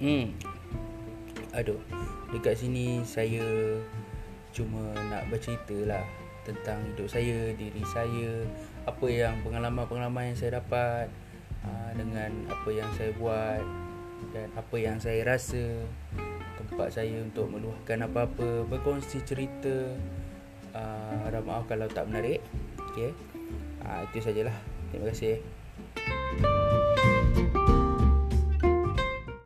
Hmm. Aduh. Dekat sini saya cuma nak bercerita lah tentang hidup saya, diri saya, apa yang pengalaman-pengalaman yang saya dapat ah, dengan apa yang saya buat dan apa yang saya rasa tempat saya untuk meluahkan apa-apa berkongsi cerita ah, uh, harap maaf kalau tak menarik okay, uh, ah, itu sajalah terima kasih eh.